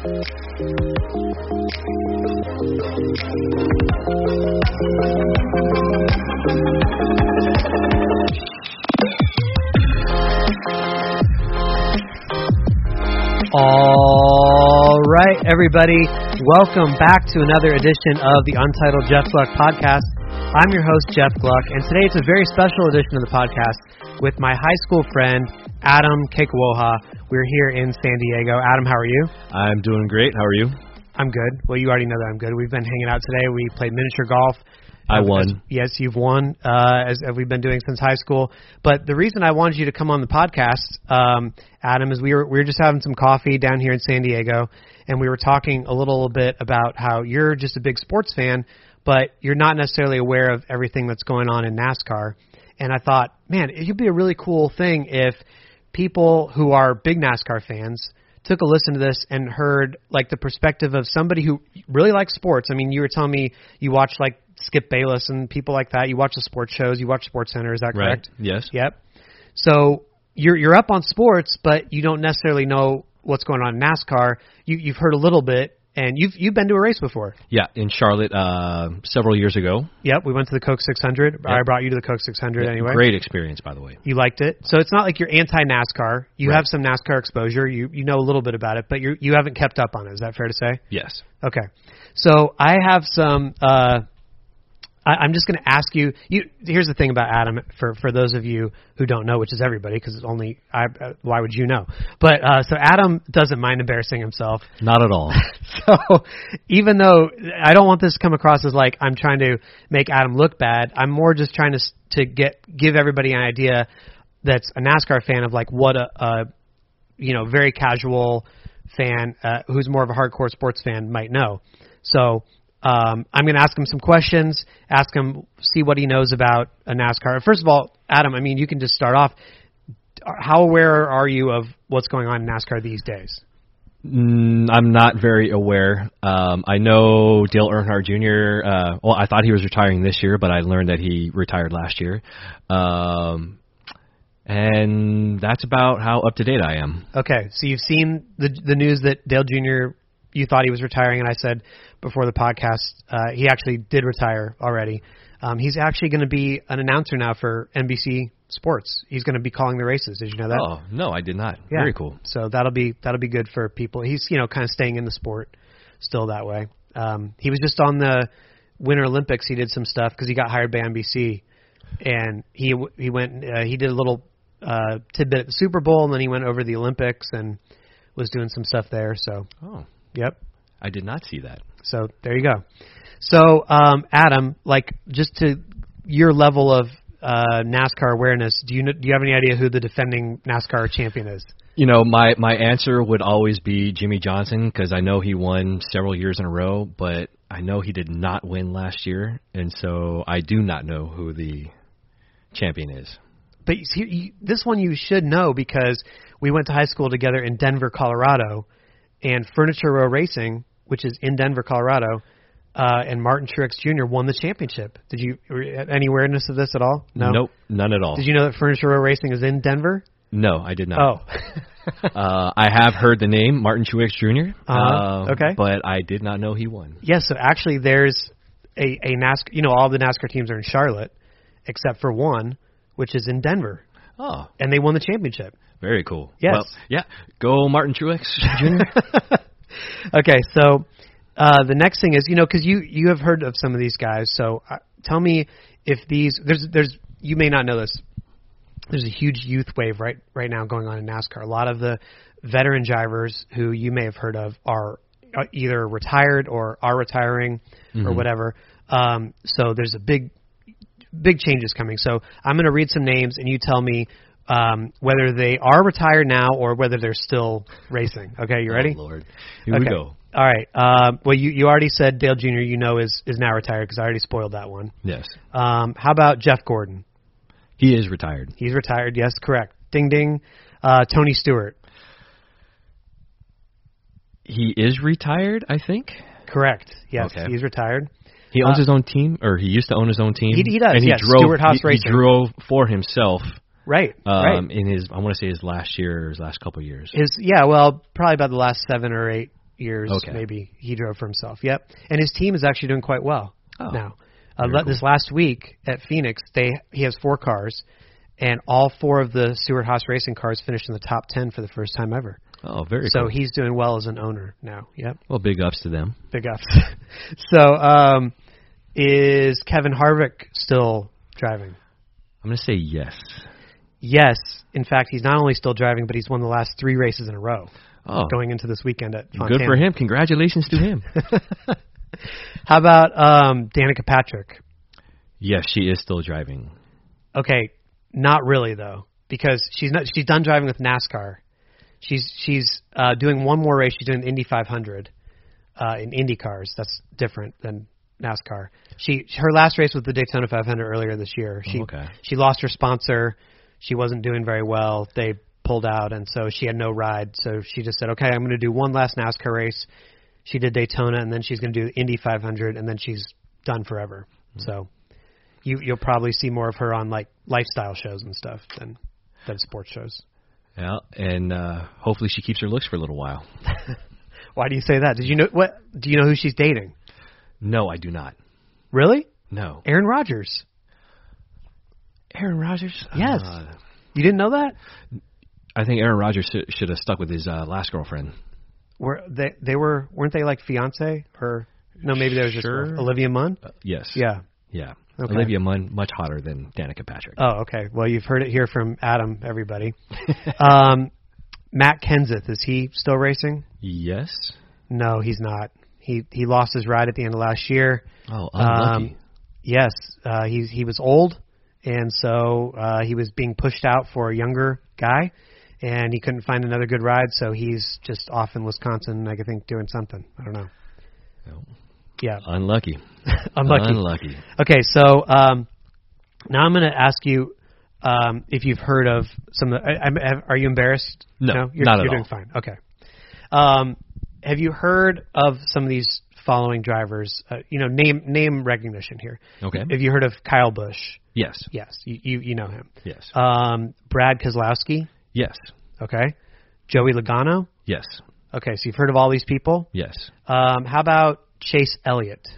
All right, everybody, welcome back to another edition of the Untitled Jeff Gluck podcast. I'm your host, Jeff Gluck, and today it's a very special edition of the podcast with my high school friend, Adam Kekauoha. We're here in San Diego. Adam, how are you? I'm doing great. How are you? I'm good. Well, you already know that I'm good. We've been hanging out today. We played miniature golf. I As- won. yes, you've won, uh, as, as we've been doing since high school. But the reason I wanted you to come on the podcast, um, Adam, is we were we were just having some coffee down here in San Diego, and we were talking a little bit about how you're just a big sports fan, but you're not necessarily aware of everything that's going on in NASCAR. And I thought, man, it would be a really cool thing if people who are big NASCAR fans took a listen to this and heard like the perspective of somebody who really likes sports. I mean, you were telling me you watch like Skip Bayless and people like that. You watch the sports shows. You watch Sports Center. Is that correct? Right. Yes. Yep. So you're you're up on sports, but you don't necessarily know what's going on in NASCAR. You you've heard a little bit, and you've you've been to a race before. Yeah, in Charlotte uh, several years ago. Yep, we went to the Coke 600. I brought you to the Coke 600 anyway. Great experience, by the way. You liked it. So it's not like you're anti NASCAR. You Right. have some NASCAR exposure. You you know a little bit about it, but you you haven't kept up on it. Is that fair to say? Yes. Okay. So I have some. Uh, I, I'm just going to ask you. You here's the thing about Adam. For for those of you who don't know, which is everybody, because it's only I. Uh, why would you know? But uh, so Adam doesn't mind embarrassing himself. Not at all. So even though I don't want this to come across as like I'm trying to make Adam look bad, I'm more just trying to to get give everybody an idea that's a NASCAR fan of like what a, a you know very casual fan uh, who's more of a hardcore sports fan might know. So um, I'm going to ask him some questions, ask him see what he knows about a NASCAR. First of all, Adam, I mean you can just start off. How aware are you of what's going on in NASCAR these days? Mm, I'm not very aware. Um, I know Dale Earnhardt Jr. Uh, well, I thought he was retiring this year, but I learned that he retired last year. Um, and that's about how up to date I am. Okay, so you've seen the the news that Dale Jr. You thought he was retiring, and I said before the podcast uh, he actually did retire already. Um, he's actually going to be an announcer now for NBC Sports. He's going to be calling the races. Did you know that? Oh no, I did not. Yeah. Very cool. So that'll be that'll be good for people. He's you know kind of staying in the sport still that way. Um, he was just on the Winter Olympics. He did some stuff because he got hired by NBC, and he he went uh, he did a little uh, tidbit at the Super Bowl, and then he went over to the Olympics and was doing some stuff there. So Oh, yep. I did not see that. So there you go. So um, Adam, like just to your level of uh, NASCAR awareness, do you do you have any idea who the defending NASCAR champion is? You know, my my answer would always be Jimmie Johnson because I know he won several years in a row, but I know he did not win last year, and so I do not know who the champion is. But you see, you, this one you should know because we went to high school together in Denver, Colorado, and Furniture Row Racing, which is in Denver, Colorado, uh, and Martin Truex Jr. won the championship. Did you any awareness of this at all? No. Nope, none at all. Did you know that Furniture Row Racing is in Denver? No, I did not. Oh. Uh, I have heard the name Martin Truex Jr. Uh-huh, uh, okay. but I did not know he won. Yes, so actually there's a, a NASCAR, you know, all the NASCAR teams are in Charlotte except for one, which is in Denver, Oh, and they won the championship. Very cool. Yes. Well, yeah. Go Martin Truex Jr. okay, so uh, the next thing is, you know, because you you have heard of some of these guys. So uh, tell me if these there's there's you may not know this. There's a huge youth wave right right now going on in NASCAR. A lot of the veteran drivers who you may have heard of are uh, either retired or are retiring or whatever. Um, so there's a big big changes coming. So I'm going to read some names, and you tell me um, whether they are retired now or whether they're still racing. Okay, you ready? Oh, Lord. Here we go. All right. Uh, well, you you already said Dale Jr. You know is is now retired because I already spoiled that one. Yes. Um, how about Jeff Gordon? He is retired. He's retired. Yes, correct. Ding ding. Uh, Tony Stewart. He is retired, I think. Correct. Yes, Okay. he's retired. He owns Uh, his own team, or he used to own his own team. He- he does, And he yes, drove. Stewart Haas he, Racing. He drove for himself Right. um, right. in his. I want to say his last year or his last couple years. His yeah. Well, probably about the last seven or eight years, Okay. maybe he drove for himself. Yep, and his team is actually doing quite well Oh, now. Uh, le- This last week at Phoenix, they he has four cars, and all four of the Stewart Haas Racing cars finished in the top ten for the first time ever. Oh, very so cool. he's doing well as an owner now. Yep, well, big ups to them. big ups. so, um, is Kevin Harvick still driving? I'm going to say yes. Yes. In fact, he's not only still driving, but he's won the last three races in a row Oh, going into this weekend at good for him. Congratulations to him. How about um, Danica Patrick? yes, she is still driving. Okay, not really though, because she's not. She's done driving with NASCAR. She's she's uh, doing one more race. She's doing the Indy 500 uh, in Indy cars. That's different than NASCAR. She her last race was the Daytona 500 earlier this year. She Oh, okay. she lost her sponsor. She wasn't doing very well. They pulled out, and so she had no ride. So she just said, "Okay, I'm going to do one last NASCAR race." She did Daytona, and then she's going to do Indy 500, and then she's done forever. So you you'll probably see more of her on like lifestyle shows and stuff than than sports shows. Yeah, and uh, hopefully she keeps her looks for a little while. Why do you say that? Did you know what? Do you know who she's dating? No, I do not. Really? No. Aaron Rodgers. Aaron Rodgers? Yes. Uh, You didn't know that? I think Aaron Rodgers should, should have stuck with his uh, last girlfriend. Were they they were weren't they like fiance or no? Maybe there was just Olivia Munn. Uh, yes. Yeah. Yeah. Okay. Olivia Munn, much hotter than Danica Patrick. Oh, okay. Well, you've heard it here from Adam. Everybody. um, Matt Kenseth is he still racing? yes. No, he's not. He he lost his ride at the end of last year. Oh, unlucky. Um, yes, uh, he he was old, and so uh, he was being pushed out for a younger guy, and he couldn't find another good ride, so he's just off in Wisconsin, I think, doing something. I don't know. No. Yeah, Unlucky. unlucky. Unlucky. Okay, so um, now I'm going to ask you um, if you've heard of some. Of the, I, I, are you embarrassed? No, you're, not at you're doing all. fine. Okay. Um, have you heard of some of these following drivers? Uh, you know, name name recognition here. Okay. Have you heard of Kyle Busch? Yes. Yes, you you, you know him. Yes. Um, Brad Keselowski. Yes. Okay. Joey Logano. Yes. Okay, so you've heard of all these people. Yes. Um, how about Chase Elliott?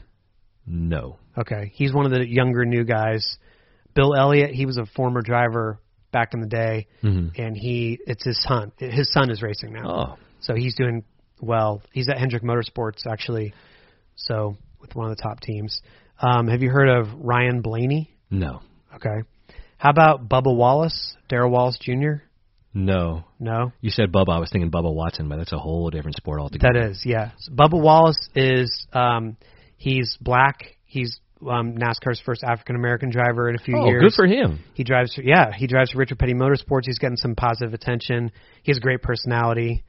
No. Okay, he's one of the younger new guys. Bill Elliott, he was a former driver back in the day, Mm-hmm. and he it's his son. His son is racing now, Oh. so he's doing well. He's at Hendrick Motorsports actually, so with one of the top teams. Um, have you heard of Ryan Blaney? No. Okay. How about Bubba Wallace, Darrell Wallace Jr.? No. No, You said Bubba. I was thinking Bubba Watson, but that's a whole different sport altogether. that is yeah. Bubba Wallace is um, he's black. He's um, NASCAR's first African American driver in a few Oh, years. good for him. He drives, for, yeah, he drives for Richard Petty Motorsports. He's getting some positive attention. He has a great personality.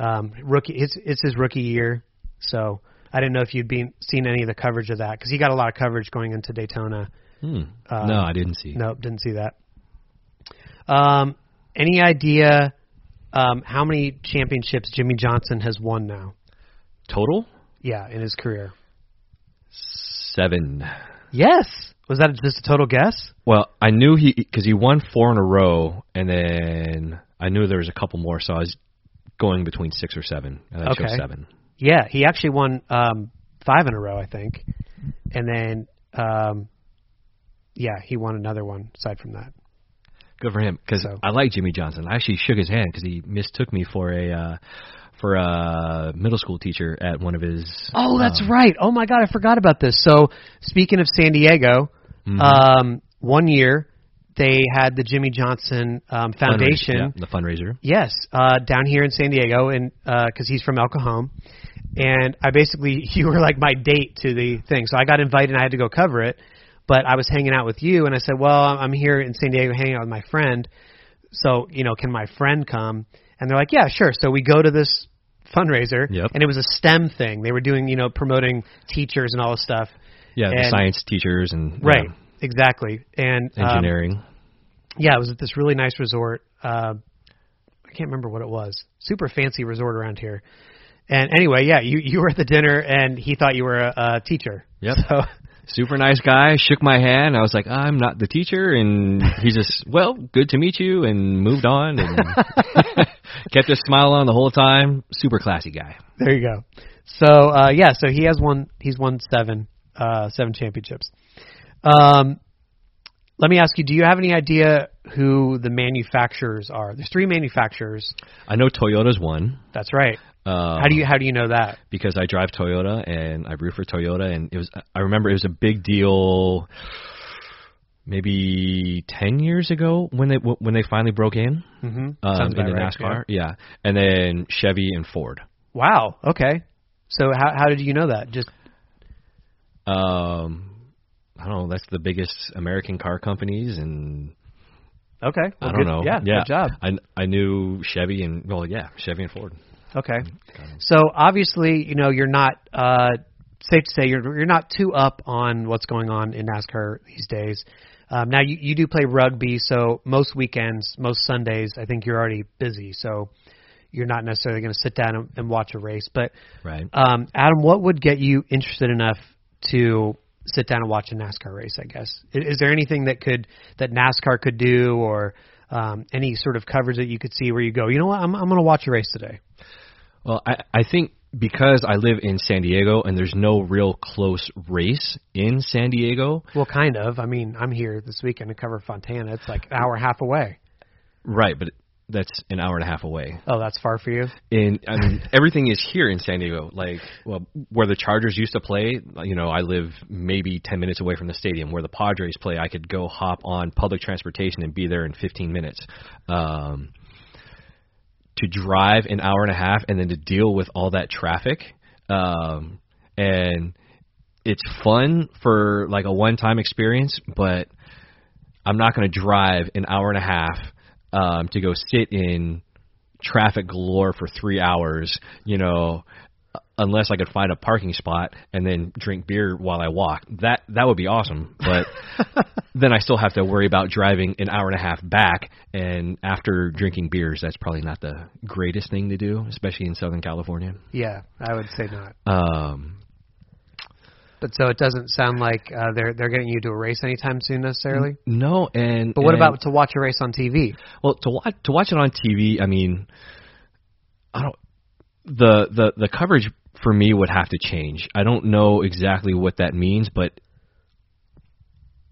Um, rookie, it's it's his rookie year, so I didn't know if you'd been seen any of the coverage of that because he got a lot of coverage going into Daytona. Hmm. Uh, no, I didn't see. Nope, didn't see that. Um, any idea um, how many championships Jimmie Johnson has won now? Total Yeah, in his career. seven. Yes. Was that just a total guess? Well, I knew he because he won four in a row, and then I knew there was a couple more, so I was going between six or seven, and I chose seven. Yeah, he actually won um, five in a row, I think, and then um, yeah, he won another one aside from that. Good for him because So- I like Jimmie Johnson. I actually shook his hand because he mistook me for a uh, for a middle school teacher at one of his. Oh, that's um, right. Oh my God, I forgot about this. So speaking of San Diego, Mhm. um, one year they had the Jimmie Johnson um, Foundation. yeah, the fundraiser. Yes, uh, down here in San Diego, and because he's from El Cajon, and I basically you were like my date to the thing, so I got invited and I had to go cover it. But I was hanging out with you, and I said, "Well, I'm here in San Diego hanging out with my friend, so you know, can my friend come?" And they're like, "Yeah, sure." So we go to this fundraiser, Yep. and it was a STEM thing. They were doing, you know, promoting teachers and all this stuff. Yeah, the science teachers and Right, yeah, exactly. And um, engineering. Yeah, it was at this really nice resort. Uh, I can't remember what it was. Super fancy resort around here. And anyway, yeah, you you were at the dinner, and he thought you were a, a teacher. Yep. So super nice guy. Shook my hand. I was like, I'm not the teacher, and he just, well, good to meet you, and moved on and kept his smile on the whole time. Super classy guy. There you go. So uh, yeah, so he has won. He's won seven, uh, seven championships. Um, let me ask you: Do you have any idea who the manufacturers are? There's three manufacturers. I know Toyota's one. That's right. Um, How do you how do you know that? because I drive Toyota and I root for Toyota and it was I remember it was a big deal maybe 10 years ago when they when they finally broke in Mm-hmm. um, Sounds about into right, NASCAR yeah. and then Chevy and Ford Wow. Okay. So how how did you know that? Just um I don't know that's the biggest American car companies and okay. I don't good- know Yeah. yeah Good job. I I knew Chevy and well yeah Chevy and Ford Okay. So obviously, you know, you're not uh safe to say you're you're not too up on what's going on in NASCAR these days. Um, now you you do play rugby, so most weekends, most Sundays, I think you're already busy, so you're not necessarily going to sit down and, and watch a race. But right um, Adam, what would get you interested enough to sit down and watch a NASCAR race? I guess is, is there anything that could that NASCAR could do, or um, any sort of coverage that you could see where you go, you know what, I'm I'm going to watch a race today. Well, I, I think because I live in San Diego and there's no real close race in San Diego, Well, kind of. I mean, I'm here this weekend to cover Fontana. It's like an hour and a half away. right? But that's an hour and a half away. Oh, that's far for you. And I mean, everything is here in San Diego. Like, well, where the Chargers used to play, you know, I live maybe 10 minutes away from the stadium. Where the Padres play, I could go hop on public transportation and be there in 15 minutes. Um, to drive an hour and a half and then to deal with all that traffic, um, and it's fun for like a one-time experience, but I'm not going to drive an hour and a half um, to go sit in traffic galore for three hours, you know, unless I could find a parking spot and then drink beer while I walk. That that would be awesome, but then I still have to worry about driving an hour and a half back. And after drinking beers, that's probably not the greatest thing to do, especially in Southern California. Yeah, I would say not. Um, But so it doesn't sound like uh, they're they're getting you to a race anytime soon necessarily. no, and But what and- about to watch a race on TV? Well, to watch to watch it on TV, I mean, I don't the the the coverage for me would have to change. I don't know exactly what that means, but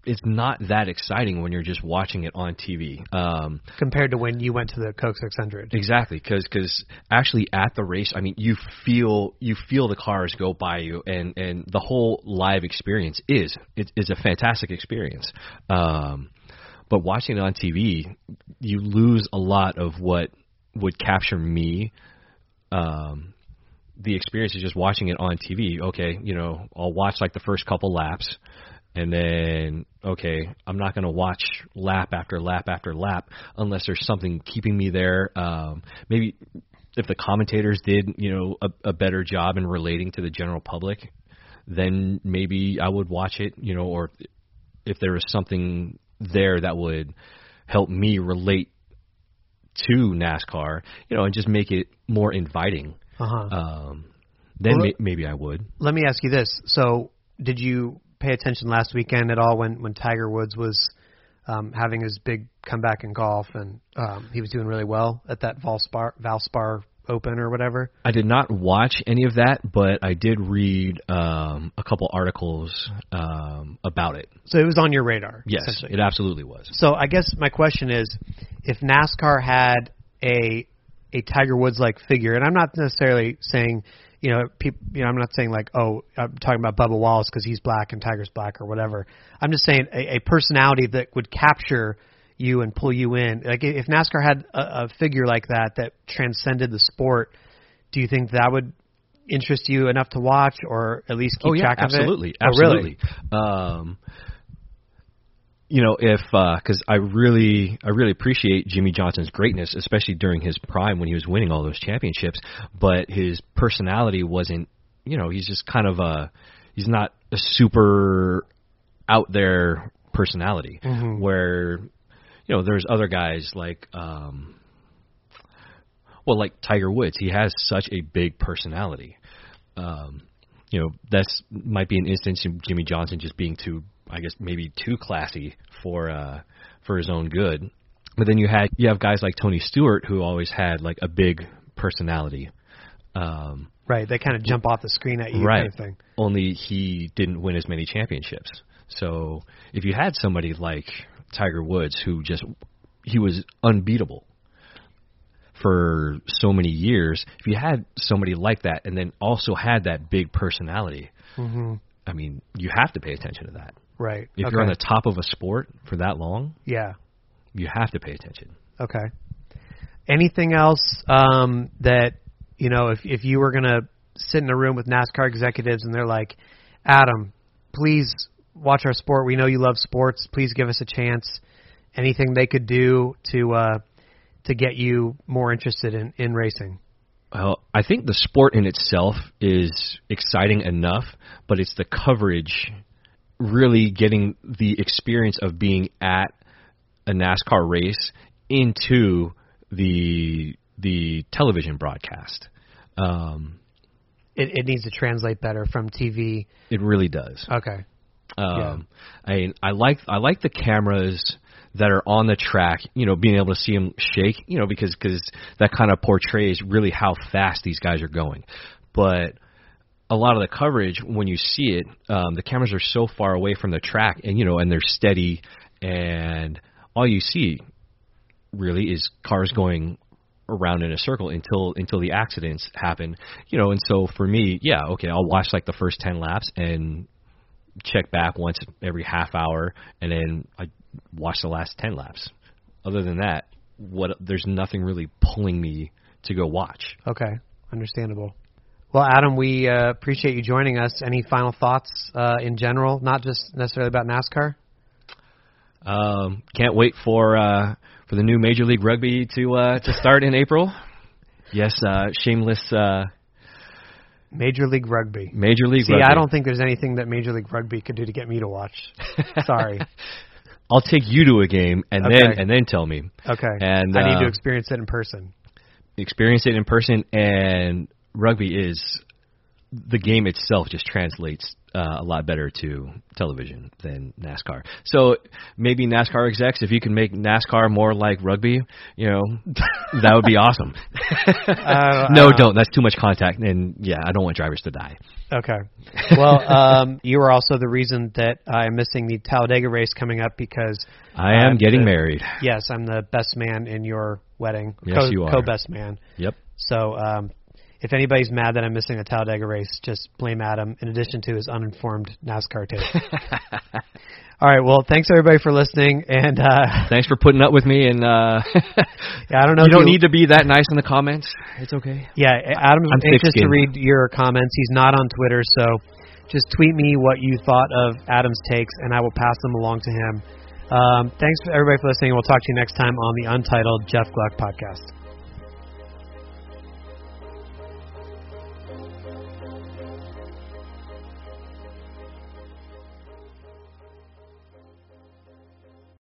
it's not that exciting when you're just watching it on TV. Um, compared to when you went to the Coke 600. Exactly, because because actually at the race, I mean, you feel you feel the cars go by you, and and the whole live experience is it is a fantastic experience. Um, but watching it on TV, you lose a lot of what would capture me. Um, the experience is just watching it on TV. Okay, you know, I'll watch like the first couple laps, and then okay, I'm not going to watch lap after lap after lap unless there's something keeping me there. Um, maybe if the commentators did, you know, a, a better job in relating to the general public, then maybe I would watch it. You know, or if there was something there that would help me relate to NASCAR, you know, and just make it more inviting. Uh-huh. Um, then Well, may, maybe I would. Let me ask you this. So, did you pay attention last weekend at all when when Tiger Woods was um, having his big comeback in golf and um, he was doing really well at that Valspar Valspar Open or whatever? I did not watch any of that, but I did read um, a couple articles um, about it. So it was on your radar. Yes, it absolutely was. So I guess my question is, if NASCAR had a a Tiger Woods like figure, and I'm not necessarily saying, you know, people, you know, I'm not saying like, oh, I'm talking about Bubba Wallace because he's black and Tiger's black or whatever. I'm just saying a, a personality that would capture you and pull you in. Like if NASCAR had a, a figure like that that transcended the sport, do you think that would interest you enough to watch or at least keep oh yeah, track of absolutely, it? Oh, really? absolutely. Um, you know, if because I really, I really appreciate Jimmie Johnson's greatness, especially during his prime when he was winning all those championships. But his personality wasn't, you know, he's just kind of a, he's not a super out there personality Mhm. where, you know, there's other guys like, um, well, like Tiger Woods, he has such a big personality. Um, you know, that's might be an instance of Jimmie Johnson just being too, I guess, maybe too classy for uh, for his own good. But then you had you have guys like Tony Stewart who always had like a big personality. Um, Right, they kind of jump off the screen at you, right. kind of thing. Only he didn't win as many championships. So if you had somebody like Tiger Woods who just he was unbeatable for so many years, if you had somebody like that and then also had that big personality, hmm I mean, you have to pay attention to that. Right. If okay. you're on the top of a sport for that long, yeah. you have to pay attention. Okay. Anything else um, that you know, if if you were gonna sit in a room with NASCAR executives and they're like, Adam, please watch our sport. We know you love sports. Please give us a chance. Anything they could do to uh, to get you more interested in in racing? Well, I think the sport in itself is exciting enough, but it's the coverage really getting the experience of being at a NASCAR race into the the television broadcast. Um, It, it needs to translate better from TV. it really does. Okay. Um, I I like I like the cameras that are on the track. You know, being able to see them shake. You know, because because that kind of portrays really how fast these guys are going. But a lot of the coverage when you see it, um, the cameras are so far away from the track, and you know, and they're steady, and all you see really is cars going around in a circle until until the accidents happen. You know, and so for me, yeah, okay, I'll watch like the first ten laps and check back once every half hour, and then I watch the last ten laps. Other than that, what there's nothing really pulling me to go watch. Okay. Understandable. Well, Adam, we uh, appreciate you joining us. Any final thoughts uh, in general, not just necessarily about NASCAR? Um, can't wait for uh, for the new Major League Rugby to uh, to start in April. Yes, uh, shameless uh, Major League Rugby. Major League See, Rugby. I don't think there's anything that Major League Rugby could do to get me to watch. Sorry. I'll take you to a game and Okay. then and then tell me. Okay. And I need uh, to experience it in person. experience it in person and rugby is the game itself just translates uh, a lot better to television than NASCAR. So maybe NASCAR execs, if you can make NASCAR more like rugby, you know, that would be awesome. Uh, no, uh, don't. That's too much contact, and yeah, I don't want drivers to die. Okay. Well, um, you are also the reason that I'm missing the Talladega race coming up because I am Uh, getting the- married. yes, I'm the best man in your wedding. Yes, co, you are. Co-best man. Yep. So um, if anybody's mad that I'm missing the Talladega race, just blame Adam. In addition to his uninformed NASCAR take. All right. Well, thanks everybody for listening, and uh, Thanks for putting up with me, and uh, yeah, I don't know. you if don't need to be that nice in the comments. It's okay. Yeah, Adam's I'm anxious to read your comments. He's not on Twitter, so just tweet me what you thought of Adam's takes, and I will pass them along to him. Um, thanks for everybody for listening. We'll talk to you next time on the Untitled Jeff Gluck podcast.